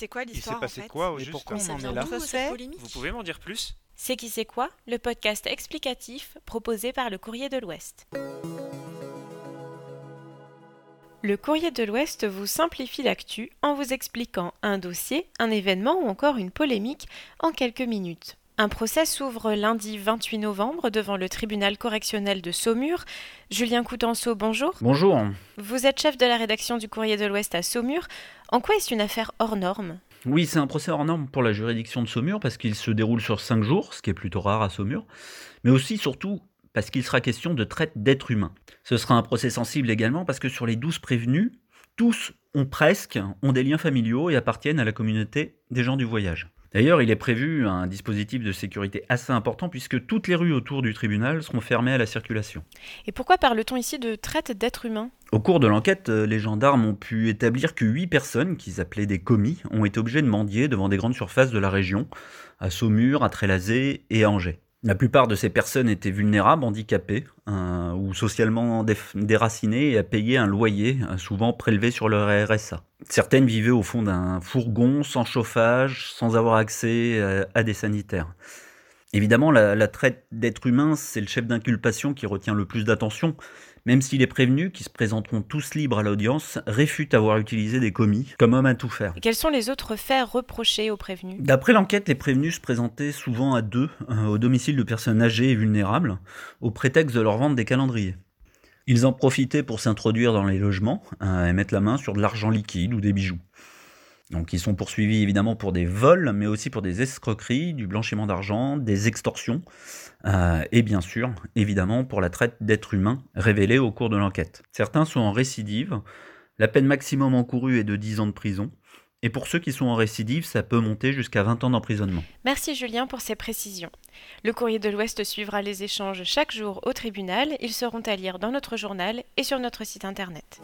C'est quoi Il s'est l'histoire en passé fait quoi au Et juste pourquoi on en est là Vous pouvez m'en dire plus? C'est qui c'est quoi? Le podcast explicatif proposé par le Courrier de l'Ouest. Le Courrier de l'Ouest vous simplifie l'actu en vous expliquant un dossier, un événement ou encore une polémique en quelques minutes. Un procès s'ouvre lundi 28 novembre devant le tribunal correctionnel de Saumur. Julien Coutenceau, bonjour. Bonjour. Vous êtes chef de la rédaction du Courrier de l'Ouest à Saumur. En quoi est-ce une affaire hors norme? Oui, c'est un procès hors norme pour la juridiction de Saumur parce qu'il se déroule sur cinq jours, ce qui est plutôt rare à Saumur, mais aussi, surtout, parce qu'il sera question de traite d'êtres humains. Ce sera un procès sensible également parce que sur les douze prévenus, tous ont presque ont des liens familiaux et appartiennent à la communauté des gens du voyage. D'ailleurs, il est prévu un dispositif de sécurité assez important puisque toutes les rues autour du tribunal seront fermées à la circulation. Et pourquoi parle-t-on ici de traite d'êtres humains? Au cours de l'enquête, euh, les gendarmes ont pu établir que huit personnes, qu'ils appelaient des commis, ont été obligées de mendier devant des grandes surfaces de la région, à Saumur, à Trélazé et à Angers. La plupart de ces personnes étaient vulnérables, handicapées euh, ou socialement déracinées et à payer un loyer, euh, souvent prélevé sur leur RSA. Certaines vivaient au fond d'un fourgon, sans chauffage, sans avoir accès euh, à des sanitaires. Évidemment, la traite d'êtres humains, c'est le chef d'inculpation qui retient le plus d'attention, même si les prévenus, qui se présenteront tous libres à l'audience, réfutent avoir utilisé des commis comme homme à tout faire. Et quels sont les autres faits reprochés aux prévenus? D'après l'enquête, les prévenus se présentaient souvent à deux euh, au domicile de personnes âgées et vulnérables, au prétexte de leur vendre des calendriers. Ils en profitaient pour s'introduire dans les logements euh, et mettre la main sur de l'argent liquide ou des bijoux. Donc ils sont poursuivis évidemment pour des vols, mais aussi pour des escroqueries, du blanchiment d'argent, des extorsions, euh, et bien sûr, évidemment, pour la traite d'êtres humains révélée au cours de l'enquête. Certains sont en récidive, la peine maximum encourue est de 10 ans de prison, et pour ceux qui sont en récidive, ça peut monter jusqu'à 20 ans d'emprisonnement. Merci Julien pour ces précisions. Le Courrier de l'Ouest suivra les échanges chaque jour au tribunal. Ils seront à lire dans notre journal et sur notre site internet.